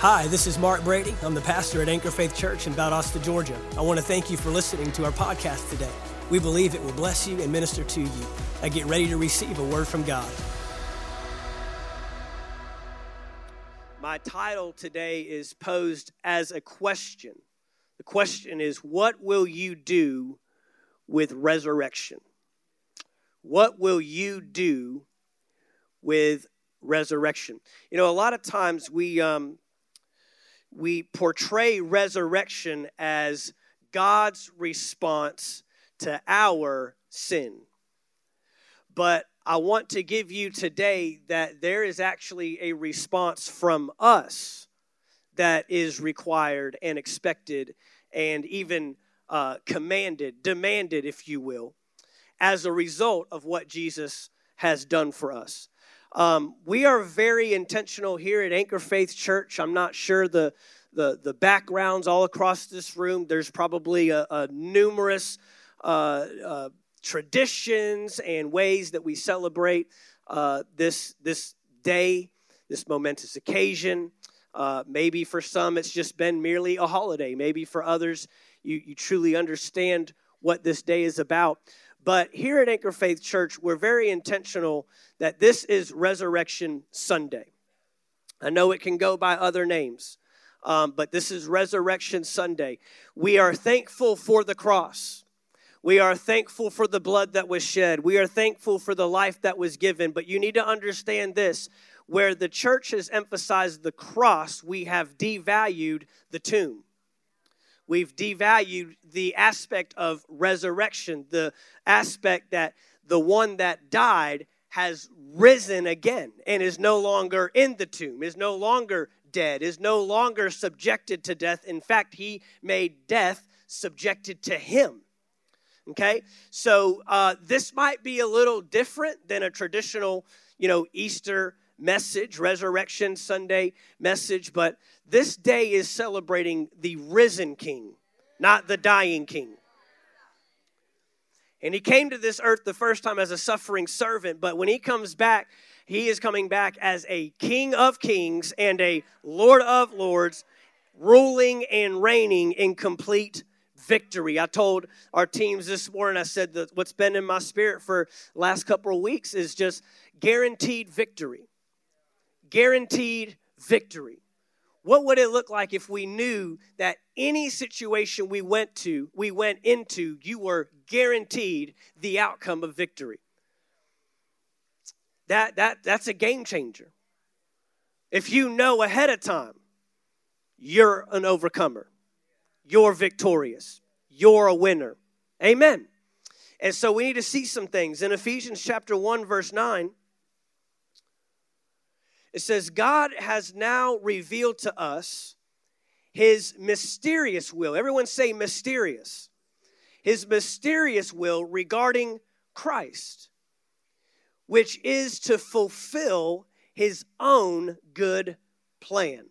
Hi, this is Mark Brady. I'm the pastor at Anchor Faith Church in Valdosta, Georgia. I want to thank you for listening to our podcast today. We believe it will bless you and minister to you. I get ready to receive a word from God. My title today is posed as a question. The question is What will you do with resurrection? What will you do with resurrection? You know, a lot of times we, um, we portray resurrection as God's response to our sin. But I want to give you today that there is actually a response from us that is required and expected and even uh, commanded, demanded, if you will, as a result of what Jesus has done for us. Um, we are very intentional here at Anchor Faith Church. I'm not sure the the, the backgrounds all across this room. There's probably a, a numerous uh, uh, traditions and ways that we celebrate uh, this this day, this momentous occasion. Uh, maybe for some, it's just been merely a holiday. Maybe for others, you, you truly understand what this day is about. But here at Anchor Faith Church, we're very intentional that this is Resurrection Sunday. I know it can go by other names, um, but this is Resurrection Sunday. We are thankful for the cross. We are thankful for the blood that was shed. We are thankful for the life that was given. But you need to understand this where the church has emphasized the cross, we have devalued the tomb. We've devalued the aspect of resurrection, the aspect that the one that died has risen again and is no longer in the tomb, is no longer dead, is no longer subjected to death. In fact, he made death subjected to him. Okay? So uh, this might be a little different than a traditional, you know, Easter message, Resurrection Sunday message, but this day is celebrating the risen King, not the dying King. And he came to this earth the first time as a suffering servant, but when he comes back, he is coming back as a King of kings and a Lord of lords, ruling and reigning in complete victory. I told our teams this morning, I said that what's been in my spirit for last couple of weeks is just guaranteed victory. Guaranteed victory. What would it look like if we knew that any situation we went to, we went into, you were guaranteed the outcome of victory? That, that, that's a game changer. If you know ahead of time, you're an overcomer. You're victorious. You're a winner. Amen. And so we need to see some things. In Ephesians chapter 1, verse 9, it says, God has now revealed to us his mysterious will. Everyone say mysterious. His mysterious will regarding Christ, which is to fulfill his own good plan.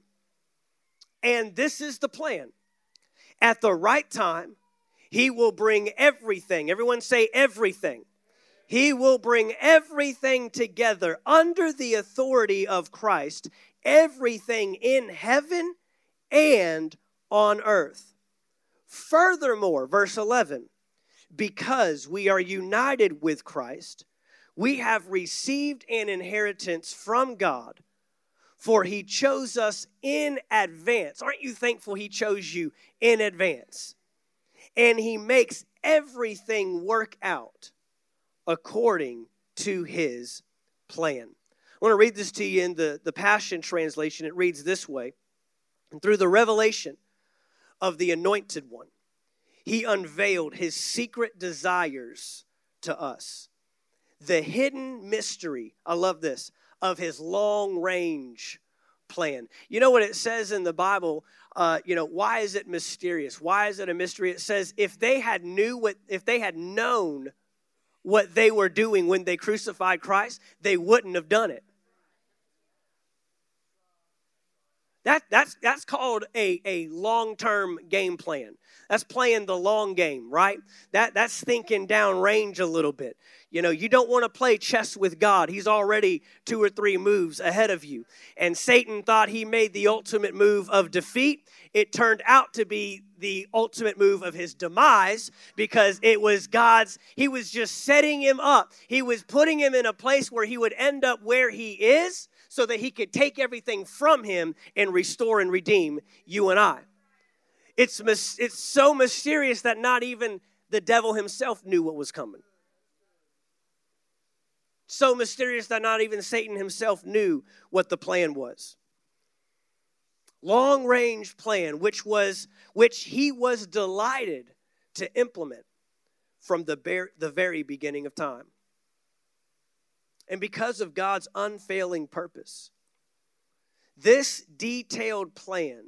And this is the plan. At the right time, he will bring everything. Everyone say everything he will bring everything together under the authority of Christ, everything in heaven and on earth. Furthermore, verse 11, because we are united with Christ, we have received an inheritance from God, for he chose us in advance. Aren't you thankful he chose you in advance? And he makes everything work out according to his plan. I want to read this to you in the, the Passion Translation. It reads this way Through the revelation of the Anointed One, he unveiled his secret desires to us. The hidden mystery, I love this, of his long range plan. You know what it says in the Bible? Uh, you know, why is it mysterious? Why is it a mystery? It says if they had knew what, if they had known what they were doing when they crucified Christ, they wouldn't have done it. That, that's, that's called a, a long term game plan. That's playing the long game, right? That, that's thinking down range a little bit. You know, you don't want to play chess with God. He's already two or three moves ahead of you. And Satan thought he made the ultimate move of defeat. It turned out to be the ultimate move of his demise because it was God's, he was just setting him up. He was putting him in a place where he would end up where he is so that he could take everything from him and restore and redeem you and I. It's, it's so mysterious that not even the devil himself knew what was coming. So mysterious that not even Satan himself knew what the plan was. Long range plan, which was which he was delighted to implement from the, the very beginning of time. And because of God's unfailing purpose, this detailed plan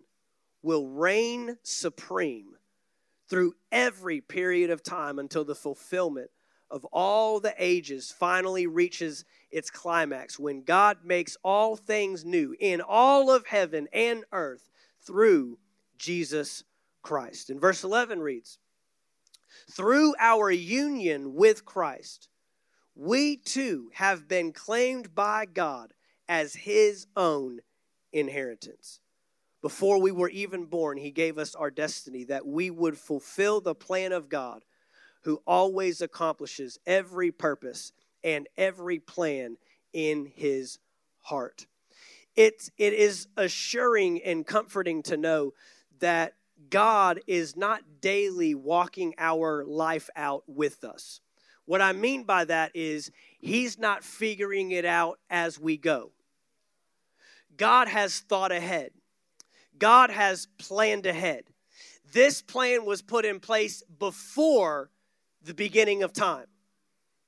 will reign supreme through every period of time until the fulfillment of all the ages finally reaches its climax when God makes all things new in all of heaven and earth through Jesus Christ. And verse 11 reads Through our union with Christ, we too have been claimed by God as his own inheritance. Before we were even born, he gave us our destiny that we would fulfill the plan of God who always accomplishes every purpose and every plan in his heart. It, it is assuring and comforting to know that God is not daily walking our life out with us. What I mean by that is, He's not figuring it out as we go. God has thought ahead, God has planned ahead. This plan was put in place before the beginning of time.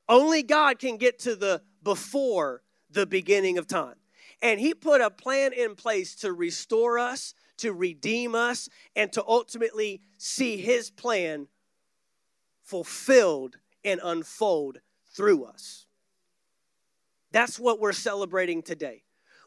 Only God can get to the before the beginning of time. And He put a plan in place to restore us, to redeem us, and to ultimately see His plan fulfilled and unfold through us. That's what we're celebrating today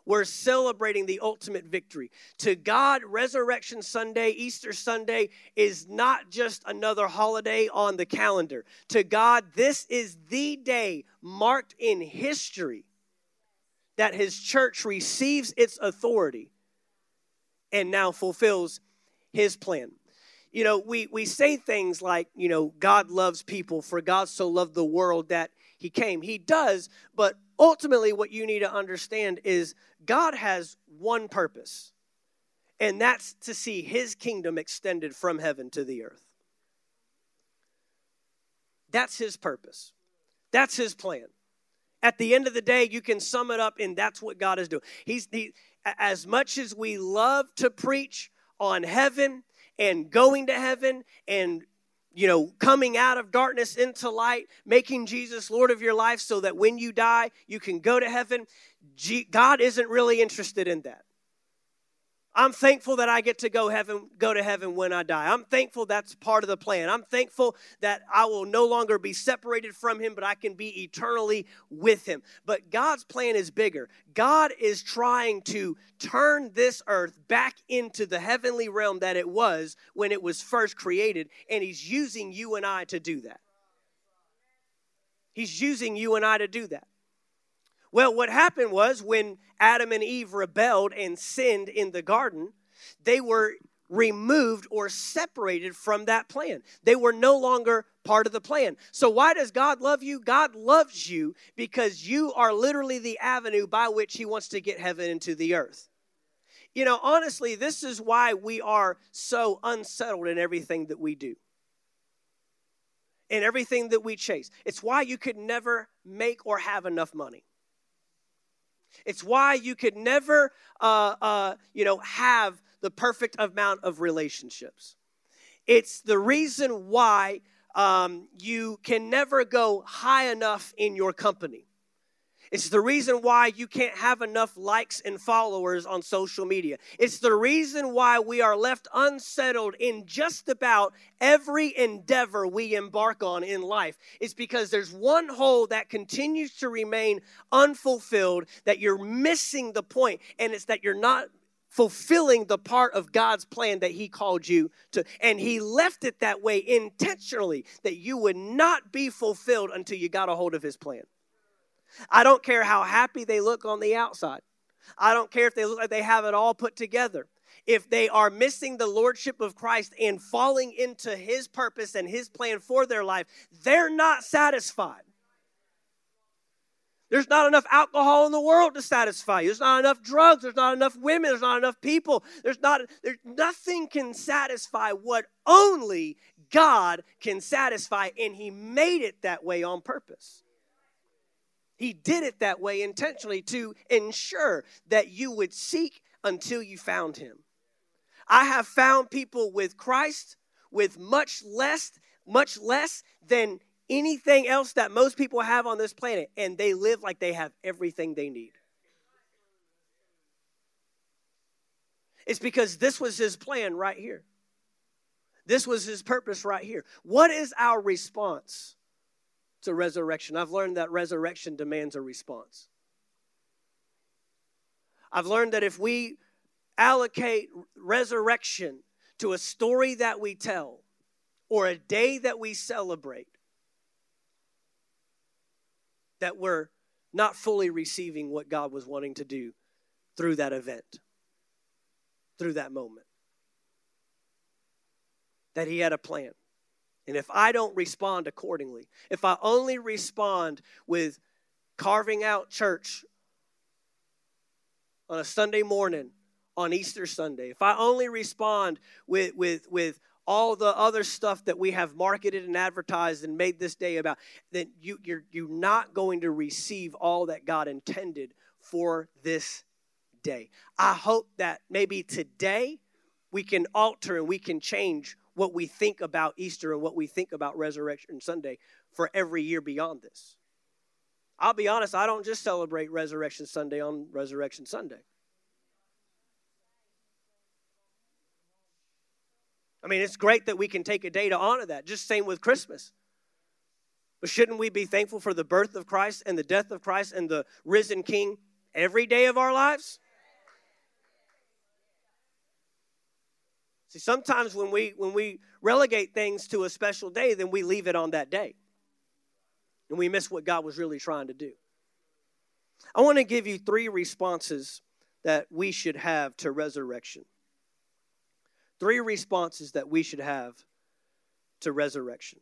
we're celebrating the ultimate victory. To God, Resurrection Sunday, Easter Sunday is not just another holiday on the calendar. To God, this is the day marked in history that His church receives its authority and now fulfills His plan. You know, we, we say things like, you know, God loves people, for God so loved the world that He came. He does, but ultimately, what you need to understand is God has one purpose, and that's to see his kingdom extended from heaven to the earth. That's his purpose, that's his plan. At the end of the day, you can sum it up, and that's what God is doing. He's he, as much as we love to preach on heaven and going to heaven and you know, coming out of darkness into light, making Jesus Lord of your life so that when you die, you can go to heaven. God isn't really interested in that. I'm thankful that I get to go heaven go to heaven when I die. I'm thankful that's part of the plan. I'm thankful that I will no longer be separated from him, but I can be eternally with him. But God's plan is bigger. God is trying to turn this earth back into the heavenly realm that it was when it was first created, and he's using you and I to do that. He's using you and I to do that. Well, what happened was when Adam and Eve rebelled and sinned in the garden, they were removed or separated from that plan. They were no longer part of the plan. So, why does God love you? God loves you because you are literally the avenue by which He wants to get heaven into the earth. You know, honestly, this is why we are so unsettled in everything that we do. In everything that we chase. It's why you could never make or have enough money. It's why you could never, uh, uh, you know, have the perfect amount of relationships. It's the reason why um, you can never go high enough in your company. It's the reason why you can't have enough likes and followers on social media. It's the reason why we are left unsettled in just about every endeavor we embark on in life. It's because there's one hole that continues to remain unfulfilled, that you're missing the point, and it's that you're not fulfilling the part of God's plan that He called you to. And He left it that way intentionally that you would not be fulfilled until you got a hold of His plan. I don't care how happy they look on the outside. I don't care if they look like they have it all put together. If they are missing the lordship of Christ and falling into his purpose and his plan for their life, they're not satisfied. There's not enough alcohol in the world to satisfy you. There's not enough drugs. There's not enough women. There's not enough people. There's not, there's nothing can satisfy what only God can satisfy, and He made it that way on purpose. He did it that way intentionally to ensure that you would seek until you found Him. I have found people with Christ with much less, much less than anything else that most people have on this planet, and they live like they have everything they need. It's because this was his plan right here. This was his purpose right here. What is our response to resurrection? I've learned that resurrection demands a response. I've learned that if we allocate resurrection to a story that we tell or a day that we celebrate, that we're not fully receiving what God was wanting to do through that event, through that moment. That He had a plan. And if I don't respond accordingly, if I only respond with carving out church on a Sunday morning on Easter Sunday, if I only respond with, with, with all the other stuff that we have marketed and advertised and made this day about, then you, you're, you're not going to receive all that God intended for this day. I hope that maybe today we can alter and we can change what we think about Easter and what we think about Resurrection Sunday for every year beyond this. I'll be honest, I don't just celebrate Resurrection Sunday on Resurrection Sunday. I mean, it's great that we can take a day to honor that. Just same with Christmas. But shouldn't we be thankful for the birth of Christ and the death of Christ and the risen King every day of our lives? See, sometimes when we when we relegate things to a special day, then we leave it on that day. And we miss what God was really trying to do. I want to give you three responses that we should have to resurrection. Three responses that we should have to resurrection.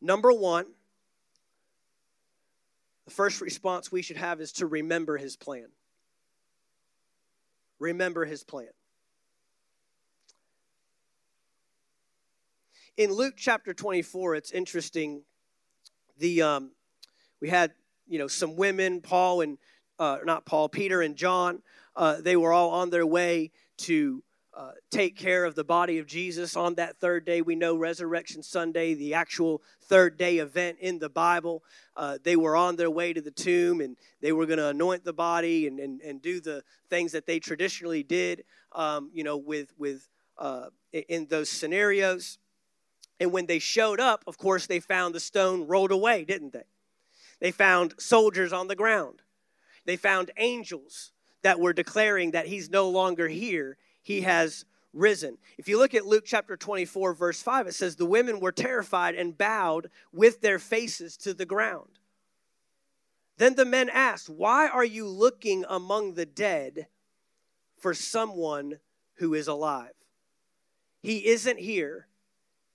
Number one, the first response we should have is to remember his plan. Remember his plan. In Luke chapter 24, it's interesting. The um, we had you know some women, Paul and uh, not Paul, Peter and John uh, they were all on their way to uh, take care of the body of Jesus on that third day. We know Resurrection Sunday, the actual third day event in the Bible. Uh, they were on their way to the tomb and they were going to anoint the body and, and, and do the things that they traditionally did, um, you know, with, with uh, in those scenarios. And when they showed up, of course, they found the stone rolled away, didn't they? They found soldiers on the ground. They found angels that were declaring that he's no longer here, he has risen. If you look at Luke chapter 24, verse 5, it says, The women were terrified and bowed with their faces to the ground. Then the men asked, Why are you looking among the dead for someone who is alive? He isn't here,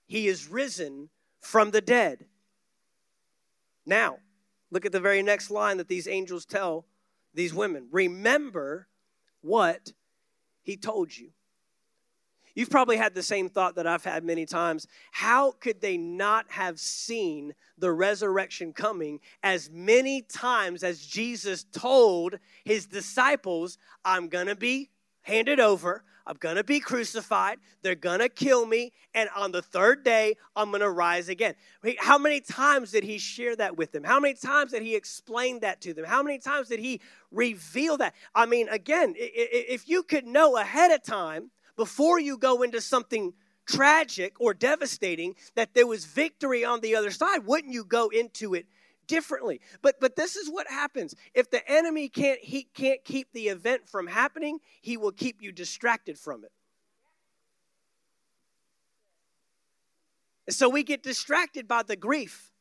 he is risen from the dead. Now, look at the very next line that these angels tell these women. Remember what he told you. You've probably had the same thought that I've had many times. How could they not have seen the resurrection coming as many times as Jesus told his disciples, I'm going to be handed over, I'm going to be crucified. They're going to kill me. And on the third day, I'm going to rise again. How many times did he share that with them? How many times did he explain that to them? How many times did he reveal that? I mean, again, if you could know ahead of time before you go into something tragic or devastating that there was victory on the other side, wouldn't you go into it differently. But but this is what happens. If the enemy can't he can't keep the event from happening, he will keep you distracted from it. And so we get distracted by the grief.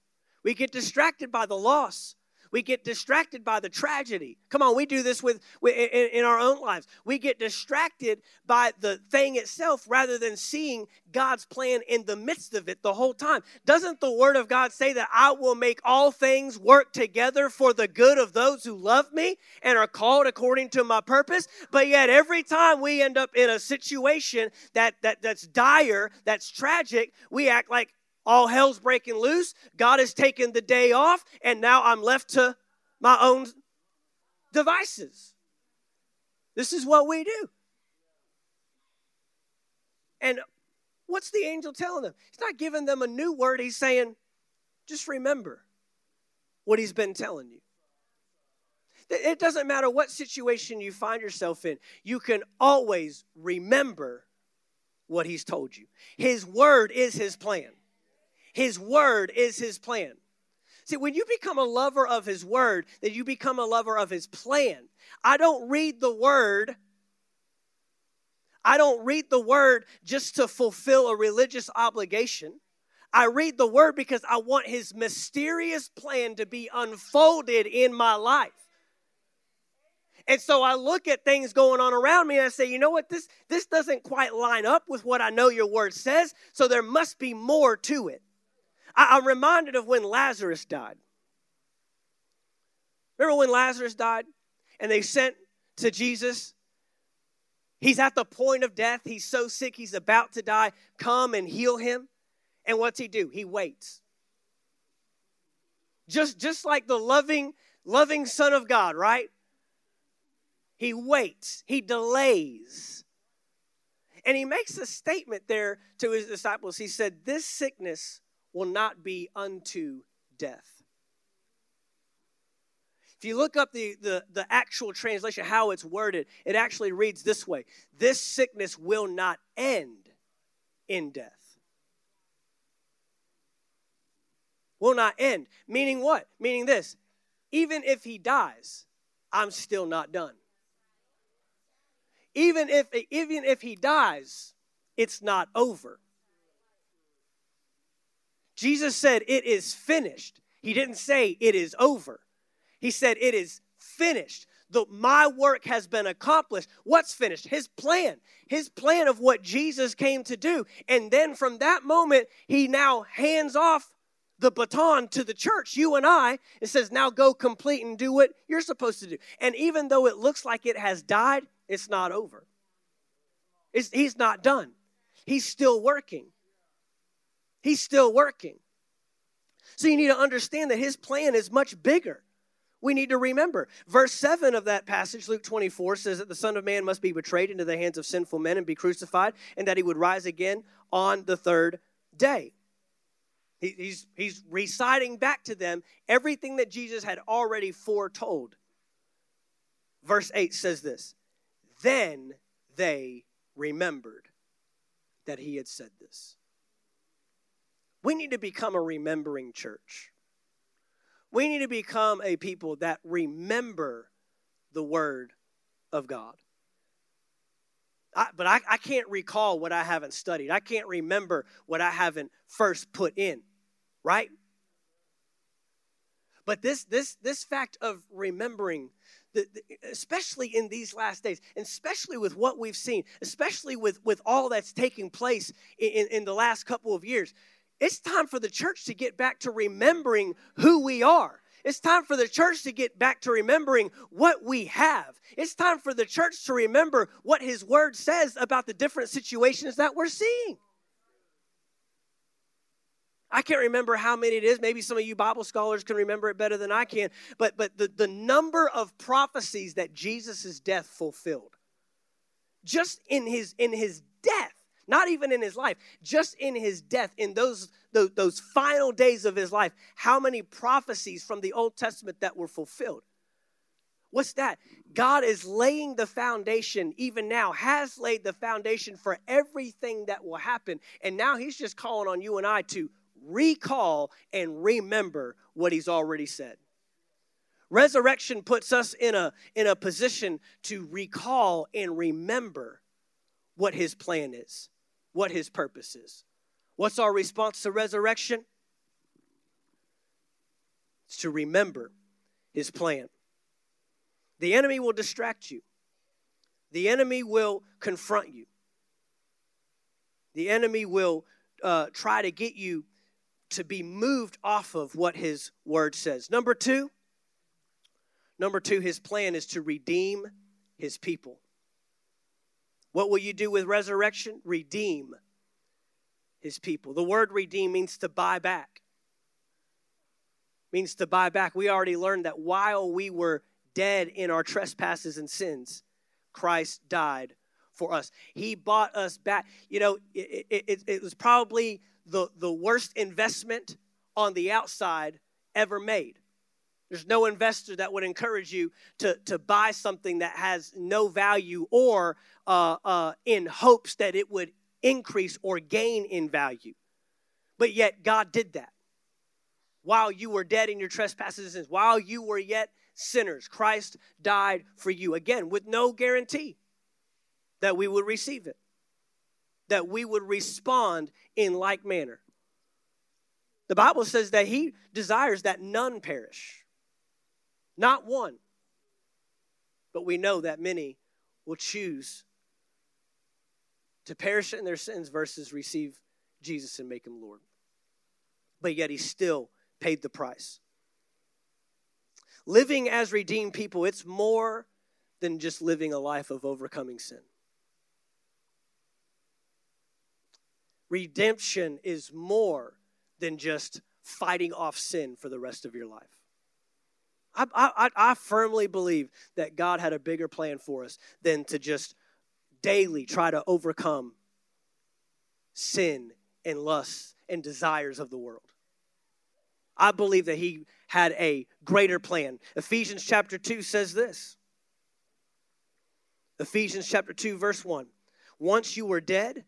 We get distracted by the loss. We get distracted by the tragedy. Come on, we do this with, with in, in our own lives. We get distracted by the thing itself rather than seeing God's plan in the midst of it the whole time. Doesn't the word of God say that I will make all things work together for the good of those who love me and are called according to my purpose? But yet every time we end up in a situation that, that that's dire, that's tragic, we act like all hell's breaking loose. God has taken the day off, and now I'm left to my own devices. This is what we do. And what's the angel telling them? He's not giving them a new word. He's saying, just remember what he's been telling you. It doesn't matter what situation you find yourself in, you can always remember what he's told you. His word is his plan. His word is his plan. See, when you become a lover of his word, then you become a lover of his plan. I don't read the word. I don't read the word just to fulfill a religious obligation. I read the word because I want his mysterious plan to be unfolded in my life. And so I look at things going on around me and I say, you know what, this, this doesn't quite line up with what I know your word says, so there must be more to it. I, am reminded of when Lazarus died. Remember when Lazarus died and they sent to Jesus? He's at the point of death. He's so sick, he's about to die. Come and heal him. And what's he do? He waits. Just, just like the loving, loving Son of God, right? He waits, he delays. And he makes a statement there to his disciples. He said, This sickness will not be unto death. If you look up the, the, the actual translation, how it's worded, it actually reads this way This sickness will not end in death. Will not end. Meaning what? Meaning this even if he dies, I'm still not done. Even if, even if he dies, it's not over. Jesus said, It is finished. He didn't say it is over. He said, It is finished. The, my work has been accomplished. What's finished? His plan. His plan of what Jesus came to do. And then from that moment, he now hands off the baton to the church, you and I, and says, Now go complete and do what you're supposed to do. And even though it looks like it has died, it's not over. It's, he's not done. He's still working. He's still working. So you need to understand that his plan is much bigger. We need to remember. Verse 7 of that passage, Luke 24, says that the Son of Man must be betrayed into the hands of sinful men and be crucified, and that he would rise again on the third day. He's, he's reciting back to them everything that Jesus had already foretold. Verse 8 says this Then they remembered that he had said this. We need to become a remembering church. We need to become a people that remember the Word of God. I, but I, I can't recall what I haven't studied. I can't remember what I haven't first put in, right? But this this this fact of remembering, the, the, especially in these last days, especially with what we've seen, especially with with all that's taking place in, in, in the last couple of years, it's time for the church to get back to remembering who we are. It's time for the church to get back to remembering what we have. It's time for the church to remember what His Word says about the different situations that we're seeing. I can't remember how many it is. Maybe some of you Bible scholars can remember it better than I can. But, but the, the number of prophecies that Jesus' death fulfilled, just in his, in his death, not even in his life, just in his death, in those, those, those, final days of his life, how many prophecies from the Old Testament that were fulfilled. What's that? God is laying the foundation, even now, has laid the foundation for everything that will happen. And now he's just calling on you and I to recall and remember what he's already said. Resurrection puts us in a, in a position to recall and remember what his plan is, what his purpose is. What's our response to resurrection? It's to remember his plan. The enemy will distract you, the enemy will confront you, the enemy will uh, try to get you to be moved off of what his word says. Number two, number two, his plan is to redeem his people. What will you do with resurrection? Redeem his people. The word redeem means to buy back. Means to buy back. We already learned that while we were dead in our trespasses and sins, Christ died for us. He bought us back. You know, it, it, it was probably the, the worst investment on the outside ever made. There's no investor that would encourage you to, to buy something that has no value or uh, uh, in hopes that it would increase or gain in value. But yet, God did that. While you were dead in your trespasses and while you were yet sinners, Christ died for you. Again, with no guarantee that we would receive it, that we would respond in like manner. The Bible says that He desires that none perish, not one. But we know that many will choose to perish in their sins versus receive Jesus and make Him Lord. But yet He still paid the price. Living as redeemed people, it's more than just living a life of overcoming sin. Redemption is more than just fighting off sin for the rest of your life. I, I, I firmly believe that God had a bigger plan for us than to just daily try to overcome sin and lust and desires of the world. I believe that He had a greater plan. Ephesians chapter 2 says this Ephesians chapter 2, verse 1. Once you were dead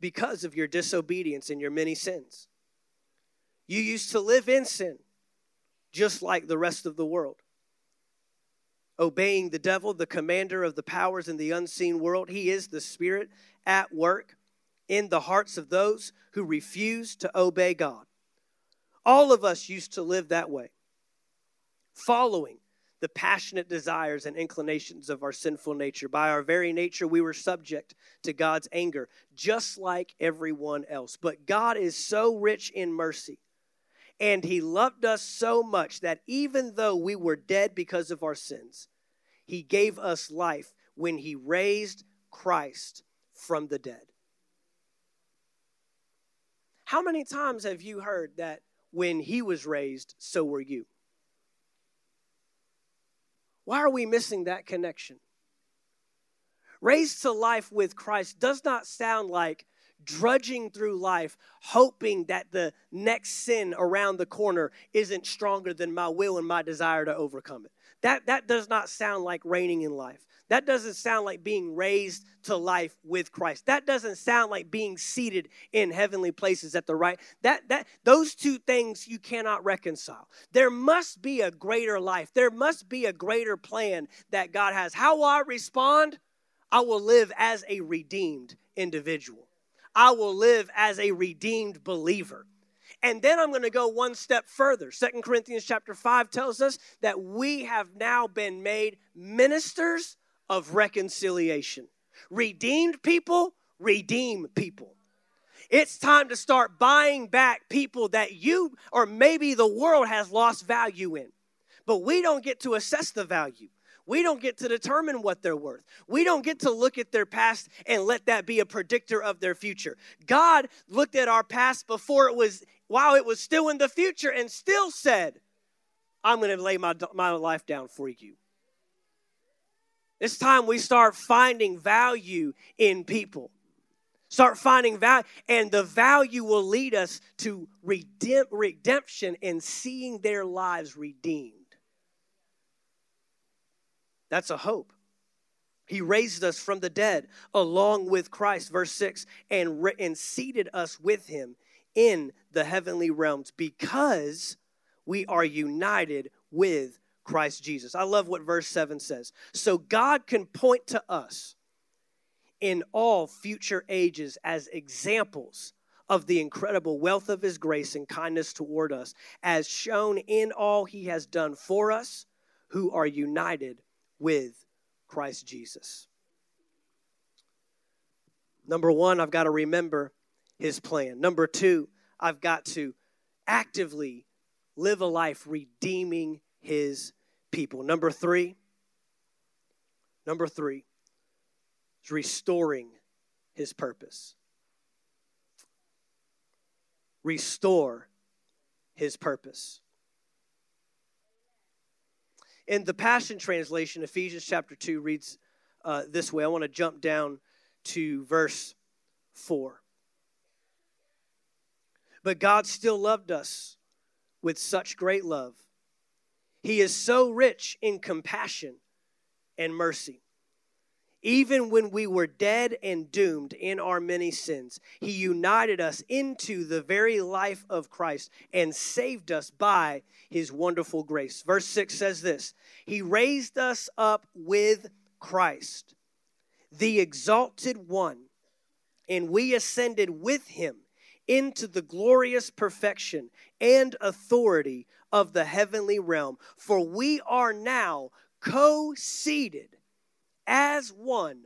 because of your disobedience and your many sins. You used to live in sin, just like the rest of the world. Obeying the devil, the commander of the powers in the unseen world, he is the spirit at work in the hearts of those who refuse to obey God. All of us used to live that way, following the passionate desires and inclinations of our sinful nature. By our very nature, we were subject to God's anger, just like everyone else. But God is so rich in mercy, and He loved us so much that even though we were dead because of our sins, He gave us life when He raised Christ from the dead. How many times have you heard that when He was raised, so were you? Why are we missing that connection? Raised to life with Christ does not sound like drudging through life, hoping that the next sin around the corner isn't stronger than my will and my desire to overcome it. That, that does not sound like reigning in life. That doesn't sound like being raised to life with Christ. That doesn't sound like being seated in heavenly places at the right. That that those two things you cannot reconcile. There must be a greater life. There must be a greater plan that God has. How will I respond? I will live as a redeemed individual. I will live as a redeemed believer. And then I'm going to go one step further. Second Corinthians chapter 5 tells us that we have now been made ministers of reconciliation. Redeemed people, redeem people. It's time to start buying back people that you or maybe the world has lost value in. But we don't get to assess the value. We don't get to determine what they're worth. We don't get to look at their past and let that be a predictor of their future. God looked at our past before it was, while it was still in the future, and still said, I'm going to lay my, my life down for you. It's time we start finding value in people. Start finding value, and the value will lead us to redemption and seeing their lives redeemed. That's a hope. He raised us from the dead along with Christ, verse 6, and, re- and seated us with him in the heavenly realms because we are united with Christ Jesus. I love what verse 7 says. So God can point to us in all future ages as examples of the incredible wealth of his grace and kindness toward us, as shown in all he has done for us who are united with Christ Jesus. Number one, I've got to remember his plan. Number two, I've got to actively live a life redeeming his people. Number three, number three is restoring his purpose. Restore his purpose. In the Passion Translation, Ephesians chapter 2 reads uh, this way. I want to jump down to verse 4. But God still loved us with such great love. He is so rich in compassion and mercy. Even when we were dead and doomed in our many sins, He united us into the very life of Christ and saved us by His wonderful grace. Verse 6 says this He raised us up with Christ, the exalted one, and we ascended with Him into the glorious perfection and authority of the heavenly realm. For we are now co seated as one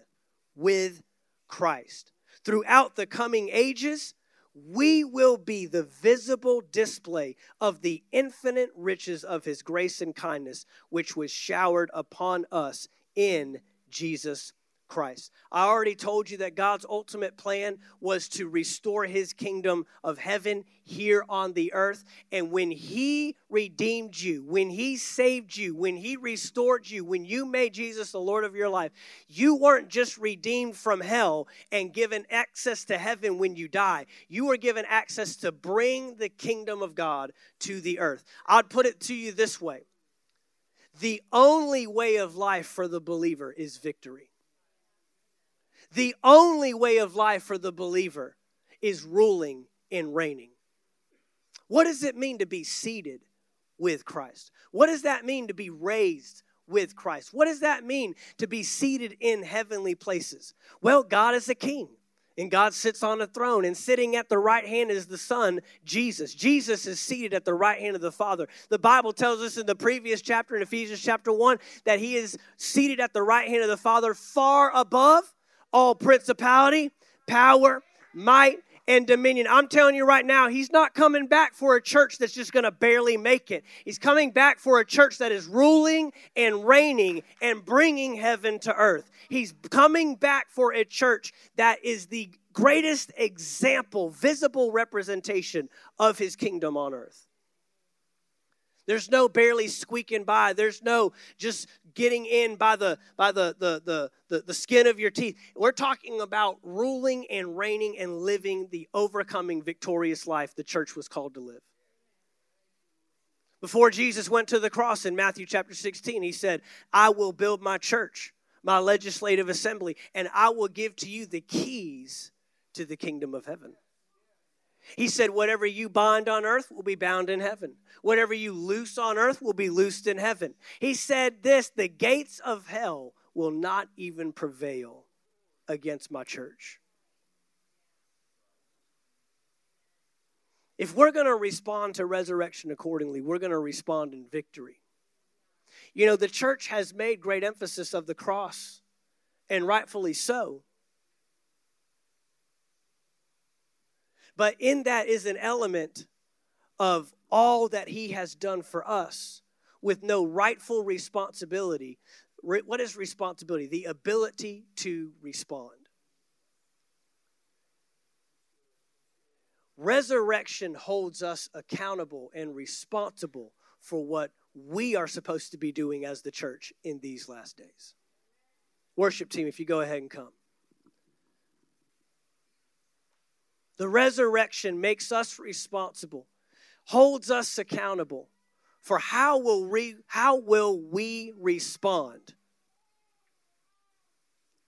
with Christ. Throughout the coming ages, we will be the visible display of the infinite riches of his grace and kindness, which was showered upon us in Jesus Christ. I already told you that God's ultimate plan was to restore his kingdom of heaven here on the earth. And when he redeemed you, when he saved you, when he restored you, when you made Jesus the Lord of your life, you weren't just redeemed from hell and given access to heaven when you die. You were given access to bring the kingdom of God to the earth. I'd put it to you this way the only way of life for the believer is victory. The only way of life for the believer is ruling and reigning. What does it mean to be seated with Christ? What does that mean to be raised with Christ? What does that mean to be seated in heavenly places? Well, God is a king. And God sits on a throne, and sitting at the right hand is the Son, Jesus. Jesus is seated at the right hand of the Father. The Bible tells us in the previous chapter, in Ephesians chapter 1, that He is seated at the right hand of the Father, far above all principality, power, might, and dominion. I'm telling you right now, he's not coming back for a church that's just going to barely make it. He's coming back for a church that is ruling and reigning and bringing heaven to earth. He's coming back for a church that is the greatest example, visible representation of his kingdom on earth. There's no barely squeaking by. There's no just getting in by the by the the the the, the skin of your teeth. We're talking about ruling and reigning and living the overcoming victorious life the church was called to live. Before Jesus went to the cross in Matthew chapter 16, he said, I will build my church, my legislative assembly, and I will give to you the keys to the kingdom of heaven. He said, Whatever you bind on earth will be bound in heaven. Whatever you loose on earth will be loosed in heaven. He said this the gates of hell will not even prevail against my church. If we're going to respond to resurrection accordingly, we're going to respond in victory. You know, the church has made great emphasis of the cross, and rightfully so. But in that is an element of all that he has done for us with no rightful responsibility. What is responsibility? The ability to respond. Resurrection holds us accountable and responsible for what we are supposed to be doing as the church in these last days. Worship team, if you go ahead and come. The resurrection makes us responsible, holds us accountable for how will we, how will we respond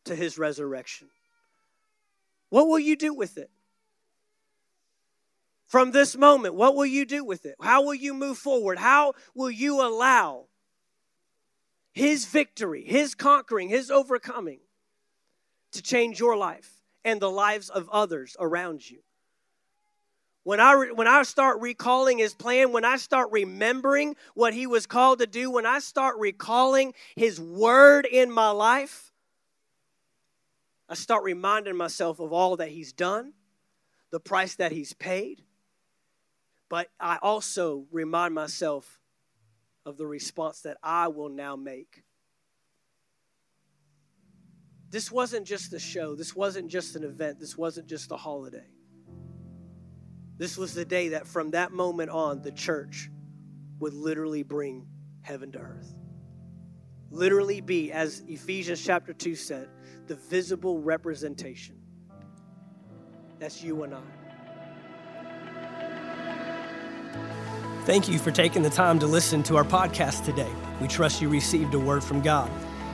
to his resurrection? What will you do with it? from this moment? What will you do with it? How will you move forward? How will you allow His victory, His conquering, His overcoming to change your life and the lives of others around you? When I, when I start recalling his plan, when I start remembering what he was called to do, when I start recalling his word in my life, I start reminding myself of all that he's done, the price that he's paid, but I also remind myself of the response that I will now make. This wasn't just a show, this wasn't just an event, this wasn't just a holiday. This was the day that from that moment on, the church would literally bring heaven to earth. Literally be, as Ephesians chapter 2 said, the visible representation. That's you and I. Thank you for taking the time to listen to our podcast today. We trust you received a word from God.